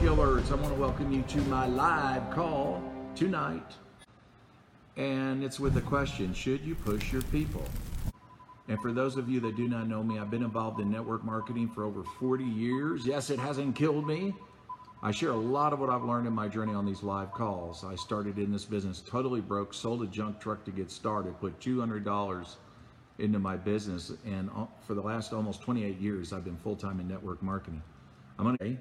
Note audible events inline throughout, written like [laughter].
killers, I want to welcome you to my live call tonight. And it's with the question Should you push your people? And for those of you that do not know me, I've been involved in network marketing for over 40 years. Yes, it hasn't killed me. I share a lot of what I've learned in my journey on these live calls. I started in this business totally broke, sold a junk truck to get started, put $200 into my business, and uh, for the last almost 28 years, I've been full time in network marketing. I'm gonna,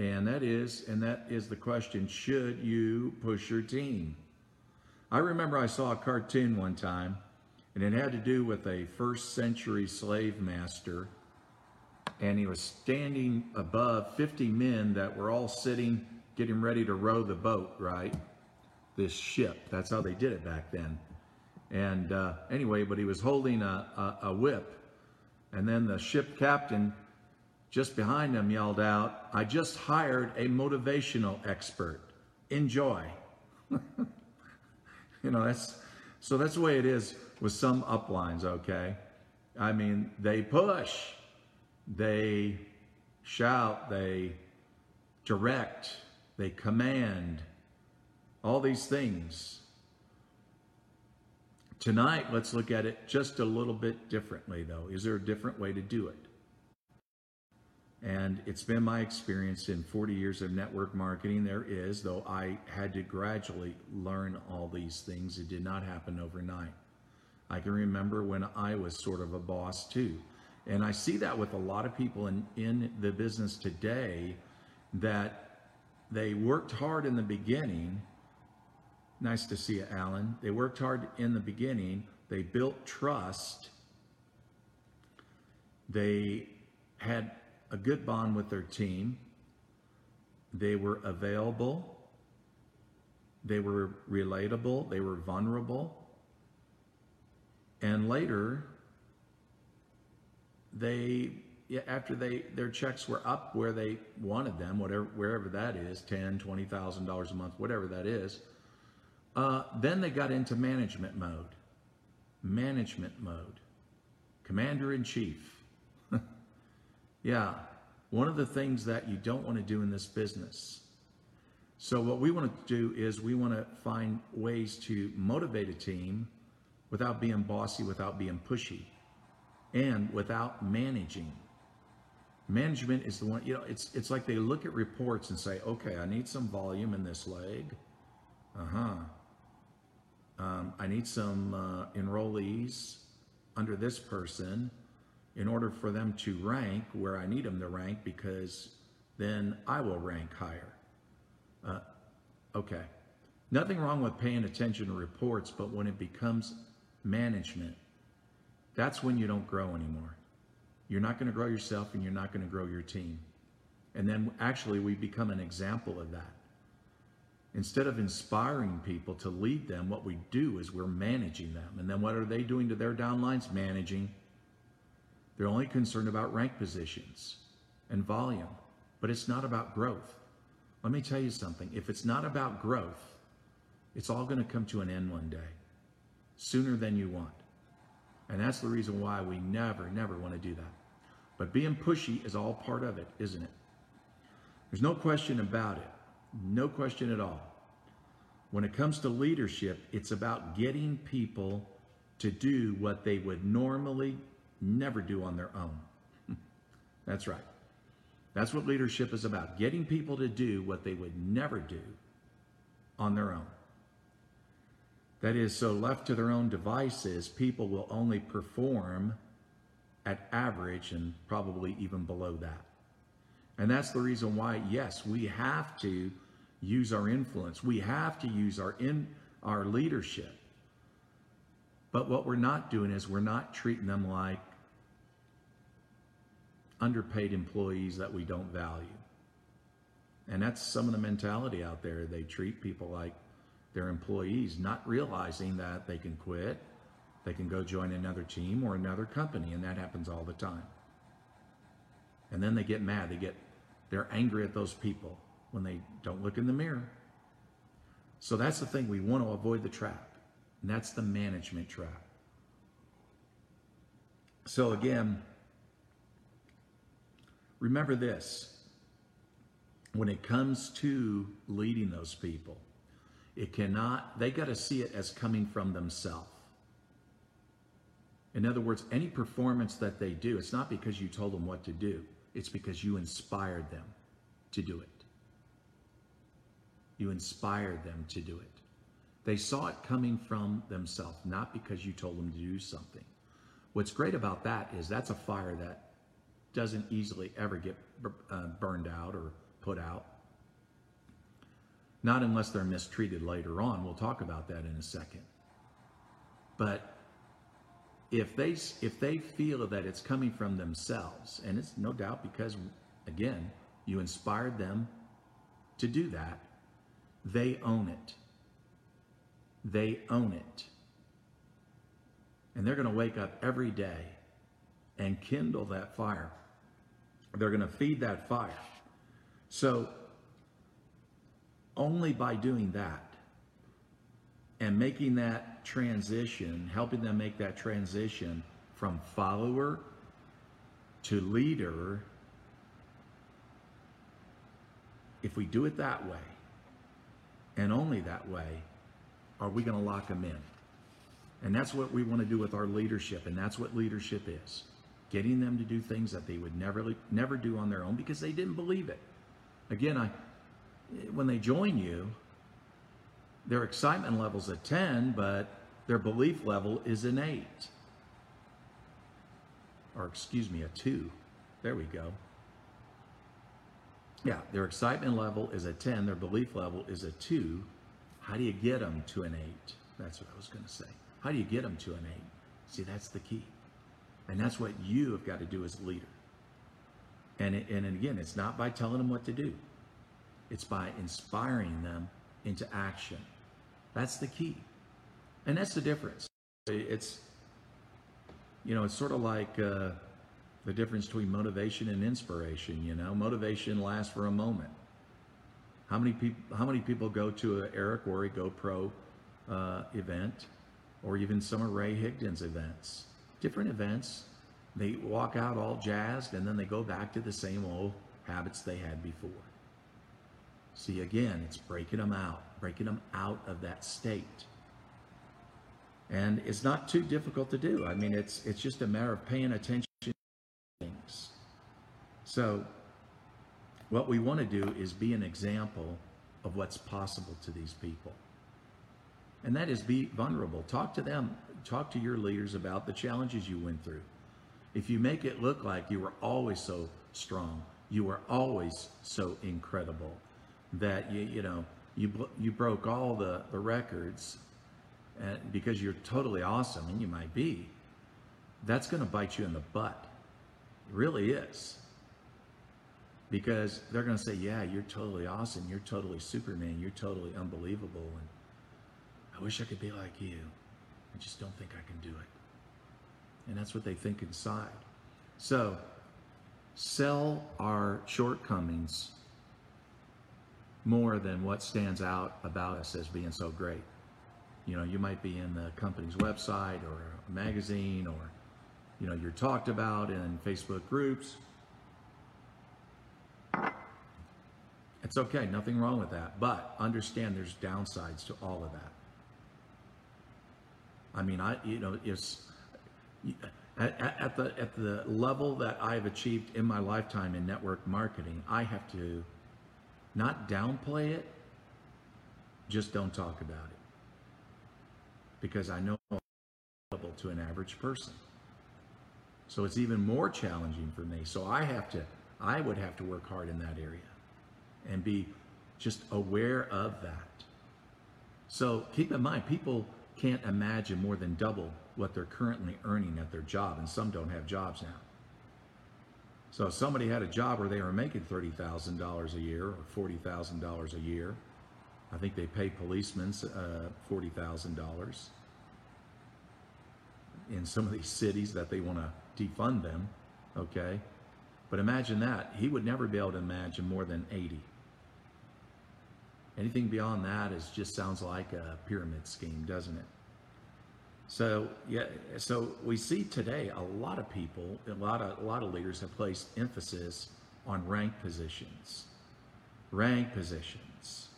and that is, and that is the question: Should you push your team? I remember I saw a cartoon one time, and it had to do with a first century slave master, and he was standing above 50 men that were all sitting, getting ready to row the boat, right? This ship. That's how they did it back then. And uh, anyway, but he was holding a, a, a whip. And then the ship captain just behind him yelled out, I just hired a motivational expert. Enjoy. [laughs] you know, that's so that's the way it is with some uplines, okay? I mean, they push, they shout, they direct, they command, all these things. Tonight, let's look at it just a little bit differently, though. Is there a different way to do it? And it's been my experience in 40 years of network marketing. There is, though I had to gradually learn all these things. It did not happen overnight. I can remember when I was sort of a boss too. And I see that with a lot of people in, in the business today that they worked hard in the beginning Nice to see you, Alan. They worked hard in the beginning. They built trust. They had a good bond with their team. They were available. They were relatable. They were vulnerable. And later, they after they their checks were up where they wanted them, whatever wherever that is, ten, twenty thousand dollars a month, whatever that is uh, then they got into management mode. Management mode. Commander in chief. Yeah, one of the things that you don't want to do in this business. So, what we want to do is we want to find ways to motivate a team without being bossy, without being pushy, and without managing. Management is the one, you know, it's, it's like they look at reports and say, okay, I need some volume in this leg. Uh huh. Um, I need some uh, enrollees under this person in order for them to rank where I need them to rank because then I will rank higher. Uh, okay. Nothing wrong with paying attention to reports, but when it becomes management, that's when you don't grow anymore. You're not going to grow yourself and you're not going to grow your team. And then actually, we become an example of that. Instead of inspiring people to lead them, what we do is we're managing them. And then what are they doing to their downlines? Managing. They're only concerned about rank positions and volume, but it's not about growth. Let me tell you something. If it's not about growth, it's all going to come to an end one day, sooner than you want. And that's the reason why we never, never want to do that. But being pushy is all part of it, isn't it? There's no question about it. No question at all. When it comes to leadership, it's about getting people to do what they would normally never do on their own. [laughs] That's right. That's what leadership is about getting people to do what they would never do on their own. That is, so left to their own devices, people will only perform at average and probably even below that. And that's the reason why, yes, we have to use our influence. We have to use our in our leadership. But what we're not doing is we're not treating them like underpaid employees that we don't value. And that's some of the mentality out there. They treat people like they're employees, not realizing that they can quit, they can go join another team or another company, and that happens all the time. And then they get mad. They get they're angry at those people when they don't look in the mirror. So that's the thing. We want to avoid the trap. And that's the management trap. So again, remember this. when it comes to leading those people, it cannot, they got to see it as coming from themselves. In other words, any performance that they do, it's not because you told them what to do, it's because you inspired them to do it. You inspired them to do it. They saw it coming from themselves, not because you told them to do something. What's great about that is that's a fire that doesn't easily ever get uh, burned out or put out. Not unless they're mistreated later on. We'll talk about that in a second. But if they if they feel that it's coming from themselves, and it's no doubt because again, you inspired them to do that, they own it. They own it. And they're going to wake up every day and kindle that fire. They're going to feed that fire. So, only by doing that and making that transition, helping them make that transition from follower to leader, if we do it that way, and only that way, are we going to lock them in? And that's what we want to do with our leadership, and that's what leadership is. Getting them to do things that they would never never do on their own because they didn't believe it. Again, I when they join you, their excitement level's a 10, but their belief level is an 8. Or excuse me, a 2. There we go. Yeah, their excitement level is a 10, their belief level is a 2. How do you get them to an 8? That's what I was going to say. How do you get them to an 8? See, that's the key. And that's what you have got to do as a leader. And, it, and again, it's not by telling them what to do. It's by inspiring them into action. That's the key. And that's the difference. It's, you know, it's sort of like uh, the difference between motivation and inspiration. You know, motivation lasts for a moment. How many people? How many people go to an Eric Worre GoPro uh, event, or even some of Ray Higdon's events? Different events. They walk out all jazzed, and then they go back to the same old habits they had before. See, again, it's breaking them out, breaking them out of that state. And it's not too difficult to do. I mean, it's it's just a matter of paying attention to things. So what we want to do is be an example of what's possible to these people. And that is be vulnerable. Talk to them, talk to your leaders about the challenges you went through. If you make it look like you were always so strong, you were always so incredible, that you you know you you broke all the the records and because you're totally awesome and you might be that's going to bite you in the butt. It really is. Because they're going to say yeah you're totally awesome. You're totally superman. You're totally unbelievable. And i wish i could be like you i just don't think i can do it and that's what they think inside so sell our shortcomings more than what stands out about us as being so great. You know, you might be in the company's website or a magazine or, you know, you're talked about in Facebook groups. It's okay, nothing wrong with that. But understand there's downsides to all of that. I mean, I, you know, it's at, at the at the level that I've achieved in my lifetime in network marketing, I have to not downplay it, just don't talk about it. Because I know to an average person. So it's even more challenging for me. So I have to, I would have to work hard in that area and be just aware of that. So keep in mind, people can't imagine more than double what they're currently earning at their job, and some don't have jobs now. So if somebody had a job where they were making $30,000 a year or $40,000 a year, I think they pay policemen uh, $40,000 in some of these cities that they want to defund them, okay? But imagine that. He would never be able to imagine more than 80. Anything beyond that is just sounds like a pyramid scheme, doesn't it? So yeah, so we see today a lot of people, a lot of a lot of leaders have placed emphasis on rank positions. rank positions,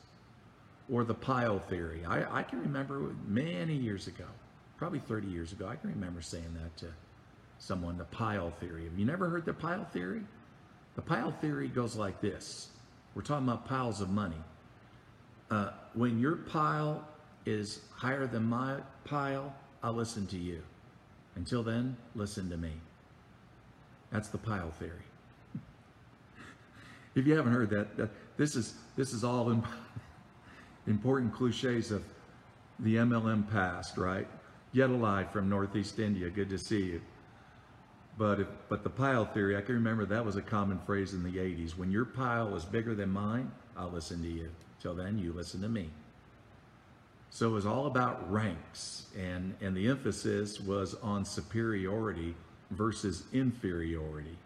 or the pile theory. I, I can remember many years ago, probably 30 years ago, I can remember saying that to someone, the pile theory. Have you never heard the pile theory? The pile theory goes like this. We're talking about piles of money. Uh, when your pile is higher than my pile, I'll listen to you. Until then, listen to me. That's the pile theory. [laughs] if you haven't heard that, that, this is this is all in, [laughs] important cliches of the MLM past, right? Yet alive from Northeast India. Good to see you. But if, but the pile theory, I can remember that was a common phrase in the 80s. When your pile is bigger than mine, I'll listen to you. Till then, you listen to me. So it was all about ranks, and, and the emphasis was on superiority versus inferiority.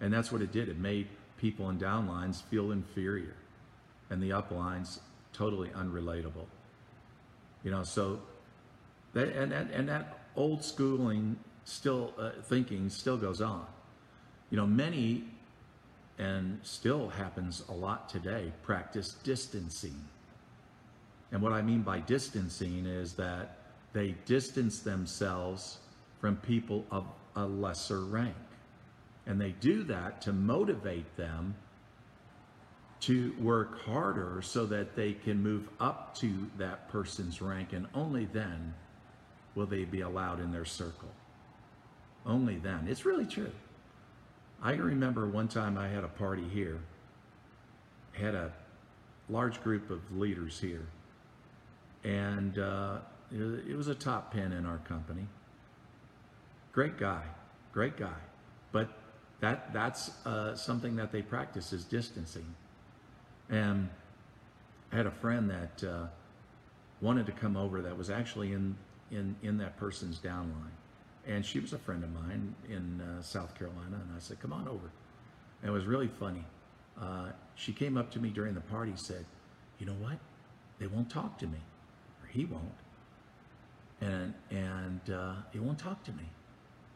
And that's what it did. It made people in downlines feel inferior, and the uplines totally unrelatable. You know, so that, and, and, and that old schooling still uh, thinking still goes on. You know, many, and still happens a lot today, practice distancing. And what I mean by distancing is that they distance themselves from people of a lesser rank. And they do that to motivate them to work harder so that they can move up to that person's rank, and only then will they be allowed in their circle. Only then. It's really true. I remember one time I had a party here, had a large group of leaders here, and uh, it was a top pen in our company. Great guy, great guy, but that that's uh, something that they practice is distancing. And I had a friend that uh, wanted to come over that was actually in in in that person's downline and she was a friend of mine in uh, South Carolina, and I said, "Come on over." And it was really funny. Uh, she came up to me during the party, said, "You know what? They won't talk to me, or he won't, and and uh, he won't talk to me."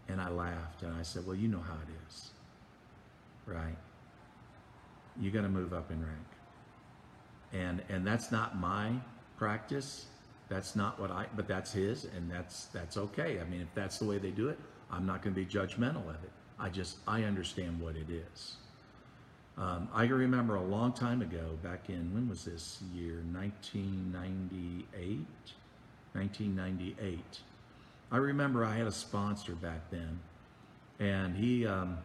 And I laughed, and I said, "Well, you know how it is, right? You got to move up in rank, and and that's not my practice." That's not what I, but that's his, and that's that's okay. I mean, if that's the way they do it, I'm not going to be judgmental of it. I just I understand what it is. Um, I can remember a long time ago, back in when was this year? 1998. 1998. I remember I had a sponsor back then, and he um,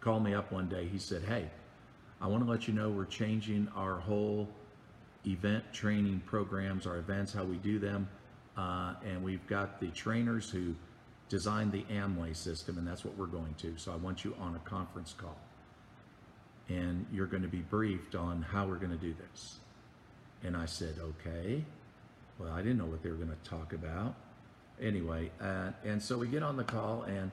called me up one day. He said, "Hey, I want to let you know we're changing our whole event training programs, our events, how we do them. Uh, and we've got the trainers who designed the Amway system, and that's what we're going to. So I want you on a conference call. And you're going to be briefed on how we're going to do this. And I said, okay. Well, I didn't know what they were going to talk about. Anyway, uh, and so we get on the call, and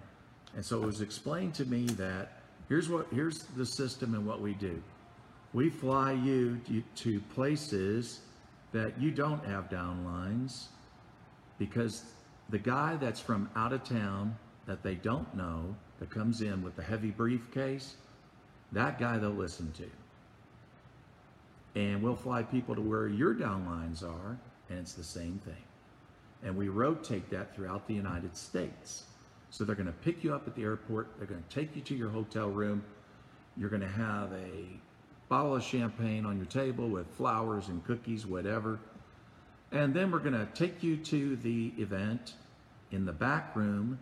and so it was explained to me that here's what here's the system and what we do. We fly you to places that you don't have downlines because the guy that's from out of town that they don't know that comes in with the heavy briefcase, that guy they'll listen to. And we'll fly people to where your downlines are, and it's the same thing. And we rotate that throughout the United States. So they're going to pick you up at the airport, they're going to take you to your hotel room, you're going to have a bottle of champagne on your table with flowers and cookies, whatever. And then we're going to take you to the event in the back room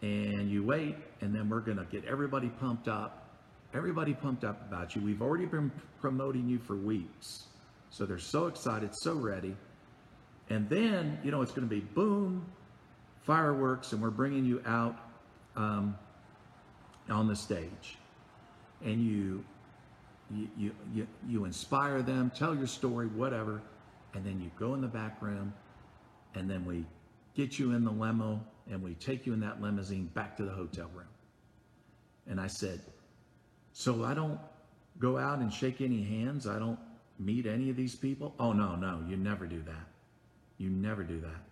and you wait and then we're going to get everybody pumped up. Everybody pumped up about you. We've already been promoting you for weeks. So they're so excited so ready. And then you know it's going to be boom fireworks and we're bringing you out um, on the stage. And you you, you, you, inspire them, tell your story, whatever, and then you go in the back room, and then we get you in the limo, and we take you in that limousine back to the hotel room. And I said, So I don't go out and shake any hands? I don't meet any of these people? Oh, no, no, you never do that. You never do that.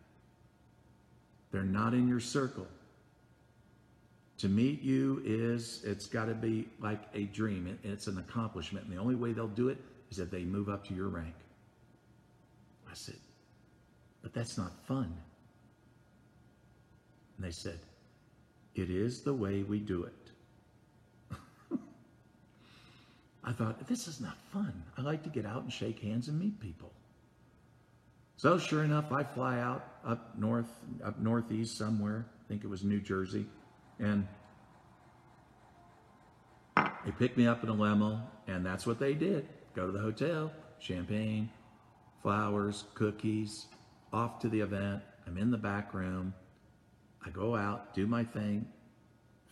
They're not in your circle. To meet you is it's got to be like a dream and it's an accomplishment and the only way they'll do it is if they move up to your rank. I said but that's not fun. And they said it is the way we do it. [laughs] I thought this is not fun. I like to get out and shake hands and meet people. So sure enough i fly out up north up northeast somewhere. I think it was new jersey and they picked me up in a limo, and that's what they did. Go to the hotel, champagne, flowers, cookies, off to the event. I'm in the back room. I go out, do my thing,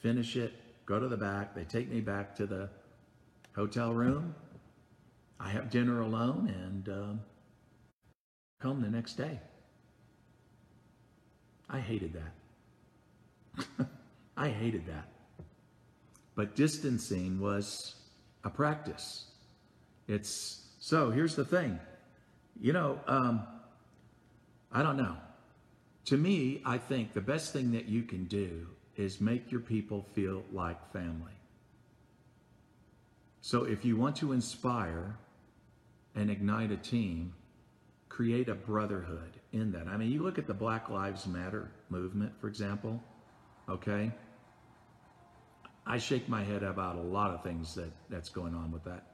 finish it, go to the back. They take me back to the hotel room. I have dinner alone and um, home the next day. I hated that. [laughs] I hated that. But distancing was a practice. It's so here's the thing. You know, um, I don't know. To me, I think the best thing that you can do is make your people feel like family. So if you want to inspire and ignite a team, create a brotherhood in that. I mean, you look at the Black Lives Matter movement, for example, okay? I shake my head about a lot of things that, that's going on with that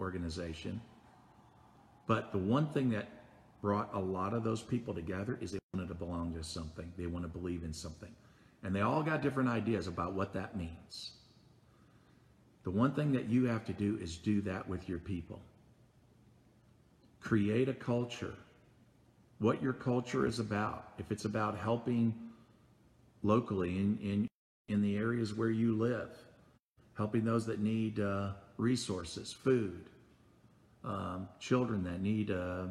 organization. But the one thing that brought a lot of those people together is they wanted to belong to something. They want to believe in something. And they all got different ideas about what that means. The one thing that you have to do is do that with your people. Create a culture. What your culture is about. If it's about helping locally in, in in the areas where you live, helping those that need uh, resources, food, um, children that need uh,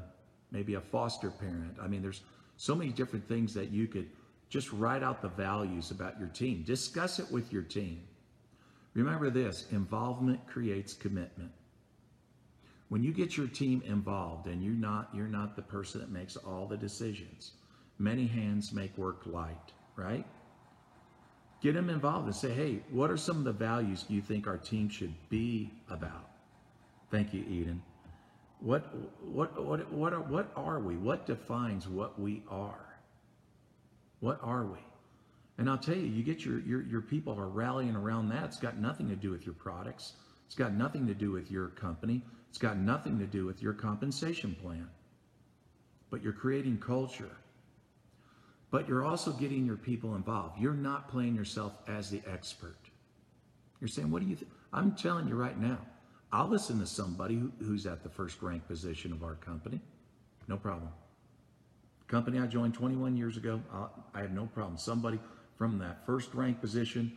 maybe a foster parent. I mean, there's so many different things that you could just write out the values about your team. Discuss it with your team. Remember this involvement creates commitment. When you get your team involved and you're not you're not the person that makes all the decisions. Many hands make work light, right? Get them involved and say, hey, what are some of the values you think our team should be about? Thank you, Eden. What what what what are what are we? What defines what we are? What are we? And I'll tell you, you get your your your people are rallying around that. It's got nothing to do with your products. It's got nothing to do with your company. It's got nothing to do with your compensation plan. But you're creating culture but you're also getting your people involved. You're not playing yourself as the expert. You're saying, what do you think? I'm telling you right now, I'll listen to somebody who, who's at the first rank position of our company. No problem. Company I joined 21 years ago, I'll, I have no problem. Somebody from that first rank position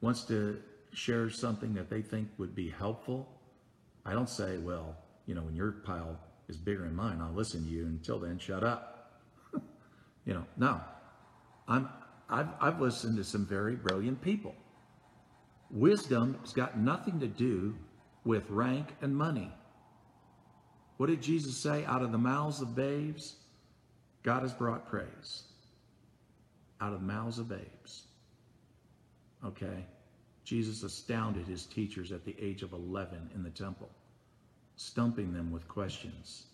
wants to share something that they think would be helpful. I don't say, well, you know, when your pile is bigger than mine, I'll listen to you. Until then, shut up. [laughs] you know, no, I'm, I've, I've listened to some very brilliant people. Wisdom has got nothing to do with rank and money. What did Jesus say? Out of the mouths of babes, God has brought praise. Out of the mouths of babes. Okay? Jesus astounded his teachers at the age of 11 in the temple, stumping them with questions.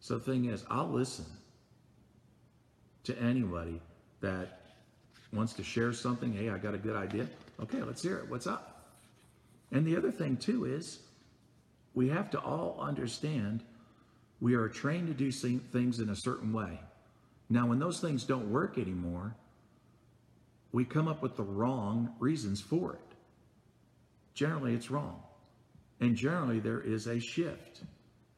So the thing is, I'll listen to anybody that wants to share something. Hey, I got a good idea. Okay, let's hear it. What's up? And the other thing, too, is we have to all understand we are trained to do things in a certain way. Now, when those things don't work anymore, we come up with the wrong reasons for it. Generally, it's wrong. And generally, there is a shift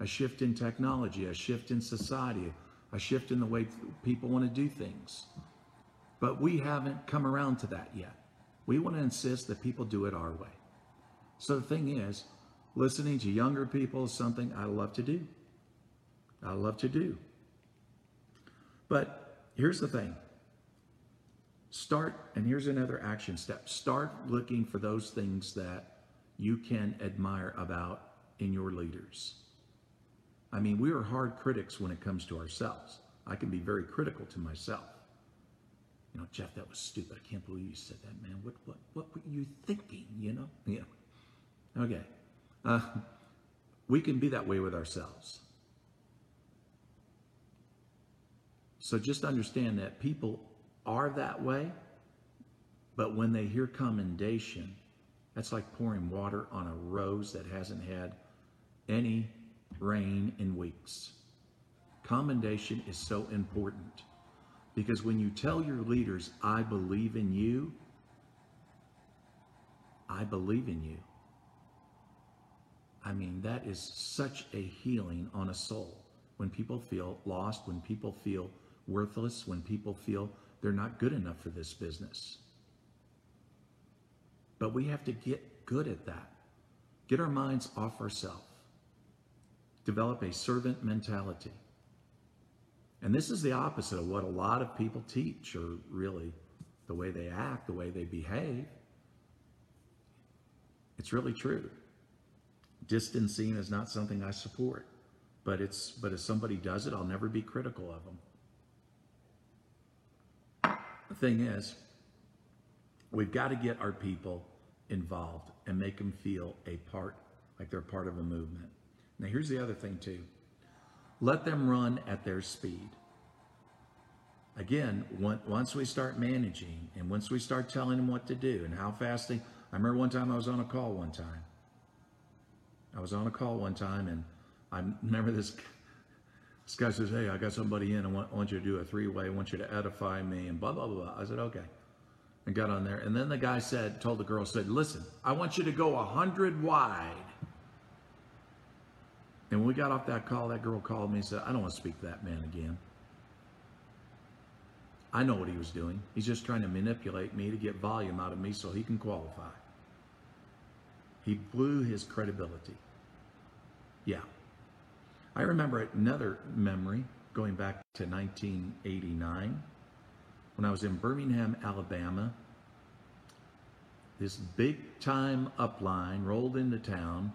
a shift in technology, a shift in society, a shift in the way people want to do things. But we haven't come around to that yet. We want to insist that people do it our way. So the thing is, listening to younger people is something I love to do. I love to do. But here's the thing start, and here's another action step start looking for those things that you can admire about in your leaders. I mean, we are hard critics when it comes to ourselves. I can be very critical to myself. You know, Jeff, that was stupid. I can't believe you said that, man. What what what were you thinking? You know? Yeah. Okay. Uh, we can be that way with ourselves. So just understand that people are that way, but when they hear commendation, that's like pouring water on a rose that hasn't had any rain in weeks. Commendation is so important because when you tell your leaders, I believe in you, I believe in you. I mean, that is such a healing on a soul. When people feel lost, when people feel worthless, when people feel they're not good enough for this business. But we have to get good at that. Get our minds off ourselves. Develop a servant mentality. And this is the opposite of what a lot of people teach, or really the way they act, the way they behave. It's really true. Distancing is not something I support, but it's but if somebody does it, I'll never be critical of them. The thing is, we've got to get our people involved and make them feel a part, like they're part of a movement. Now, here's the other thing, too let them run at their speed. Again, once we start managing and once we start telling them what to do and how fast they, I remember one time I was on a call one time I was on a call one time and I remember this, [laughs] this guy says, Hey, I got somebody in. I want, I want you to do a three way. I want you to edify me and blah, blah, blah. I said, Okay. And got on there. And then the guy said, told the girl, said, Listen, I want you to go a hundred wide. And when we got off that call, that girl called me and said, I don't want to speak to that man again. I know what he was doing. He's just trying to manipulate me to get volume out of me so he can qualify. He blew his credibility. Yeah. I remember another memory going back to 1989 when I was in Birmingham, Alabama. This big time upline rolled into town.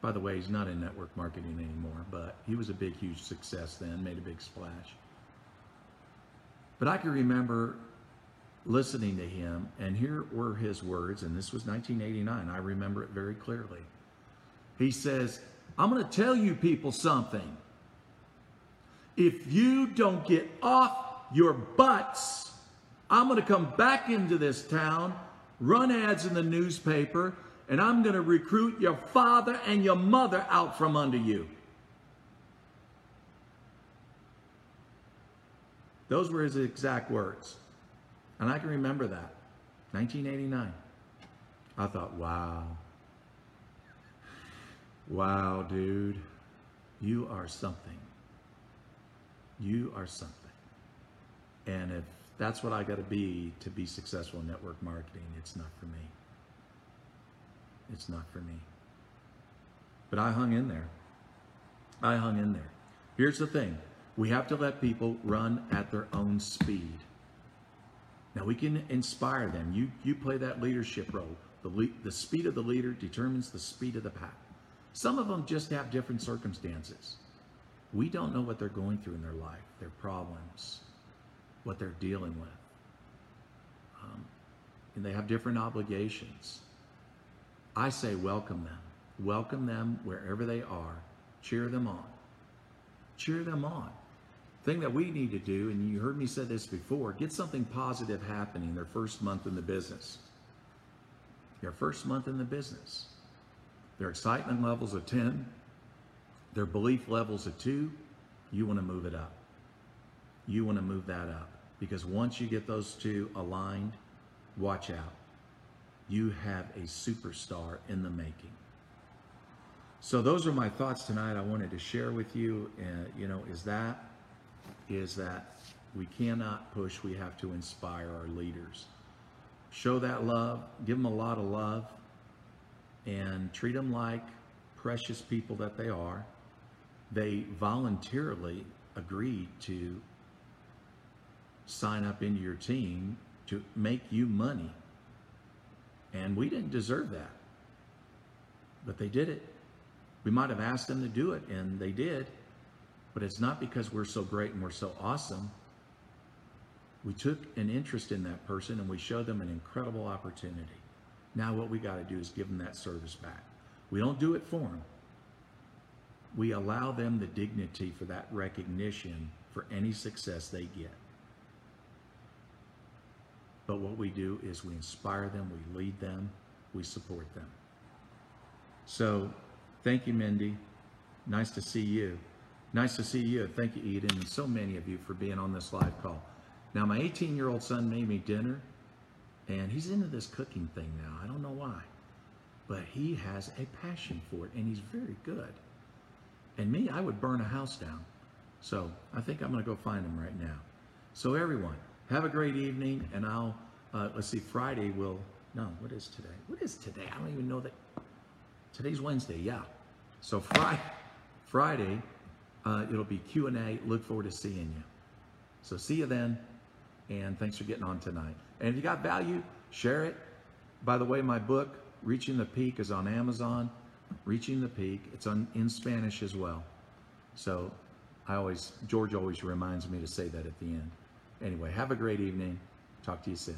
By the way, he's not in network marketing anymore, but he was a big, huge success then, made a big splash. But I can remember listening to him, and here were his words, and this was 1989. I remember it very clearly. He says, I'm going to tell you people something. If you don't get off your butts, I'm going to come back into this town, run ads in the newspaper, and I'm going to recruit your father and your mother out from under you. Those were his exact words. And I can remember that. 1989. I thought, wow. Wow, dude, you are something. You are something. And if that's what I got to be to be successful in network marketing, it's not for me. It's not for me. But I hung in there. I hung in there. Here's the thing we have to let people run at their own speed. Now we can inspire them. You, you play that leadership role. The, le- the speed of the leader determines the speed of the pack. Some of them just have different circumstances. We don't know what they're going through in their life, their problems, what they're dealing with. Um, and they have different obligations. I say welcome them. Welcome them wherever they are. Cheer them on. Cheer them on. Thing that we need to do, and you heard me say this before, get something positive happening their first month in the business. Their first month in the business. Their excitement levels of 10, their belief levels of 2, you want to move it up. You want to move that up. Because once you get those two aligned, watch out. You have a superstar in the making. So those are my thoughts tonight. I wanted to share with you. Uh, you know, is that is that we cannot push. We have to inspire our leaders. Show that love. Give them a lot of love and treat them like precious people that they are. They voluntarily agreed to sign up into your team to make you money. And we didn't deserve that. But they did it. We might have asked them to do it, and they did. But it's not because we're so great and we're so awesome. We took an interest in that person and we showed them an incredible opportunity. Now what we got to do is give them that service back. We don't do it for them. We allow them the dignity for that recognition for any success they get. But what we do is we inspire them, we lead them, we support them. So thank you, Mindy. Nice to see you. Nice to see you. Thank you, Eden, and so many of you for being on this live call. Now, my 18 year old son made me dinner, and he's into this cooking thing now. I don't know why, but he has a passion for it, and he's very good. And me, I would burn a house down. So I think I'm going to go find him right now. So, everyone, have a great evening, and I'll, uh, let's see, Friday will, no, what is today? What is today? I don't even know that. Today's Wednesday, yeah. So Friday, Friday, uh, it'll be Q and A. Look forward to seeing you. So see you then, and thanks for getting on tonight. And if you got value, share it. By the way, my book Reaching the Peak is on Amazon. Reaching the Peak. It's on in Spanish as well. So I always George always reminds me to say that at the end. Anyway, have a great evening. Talk to you soon.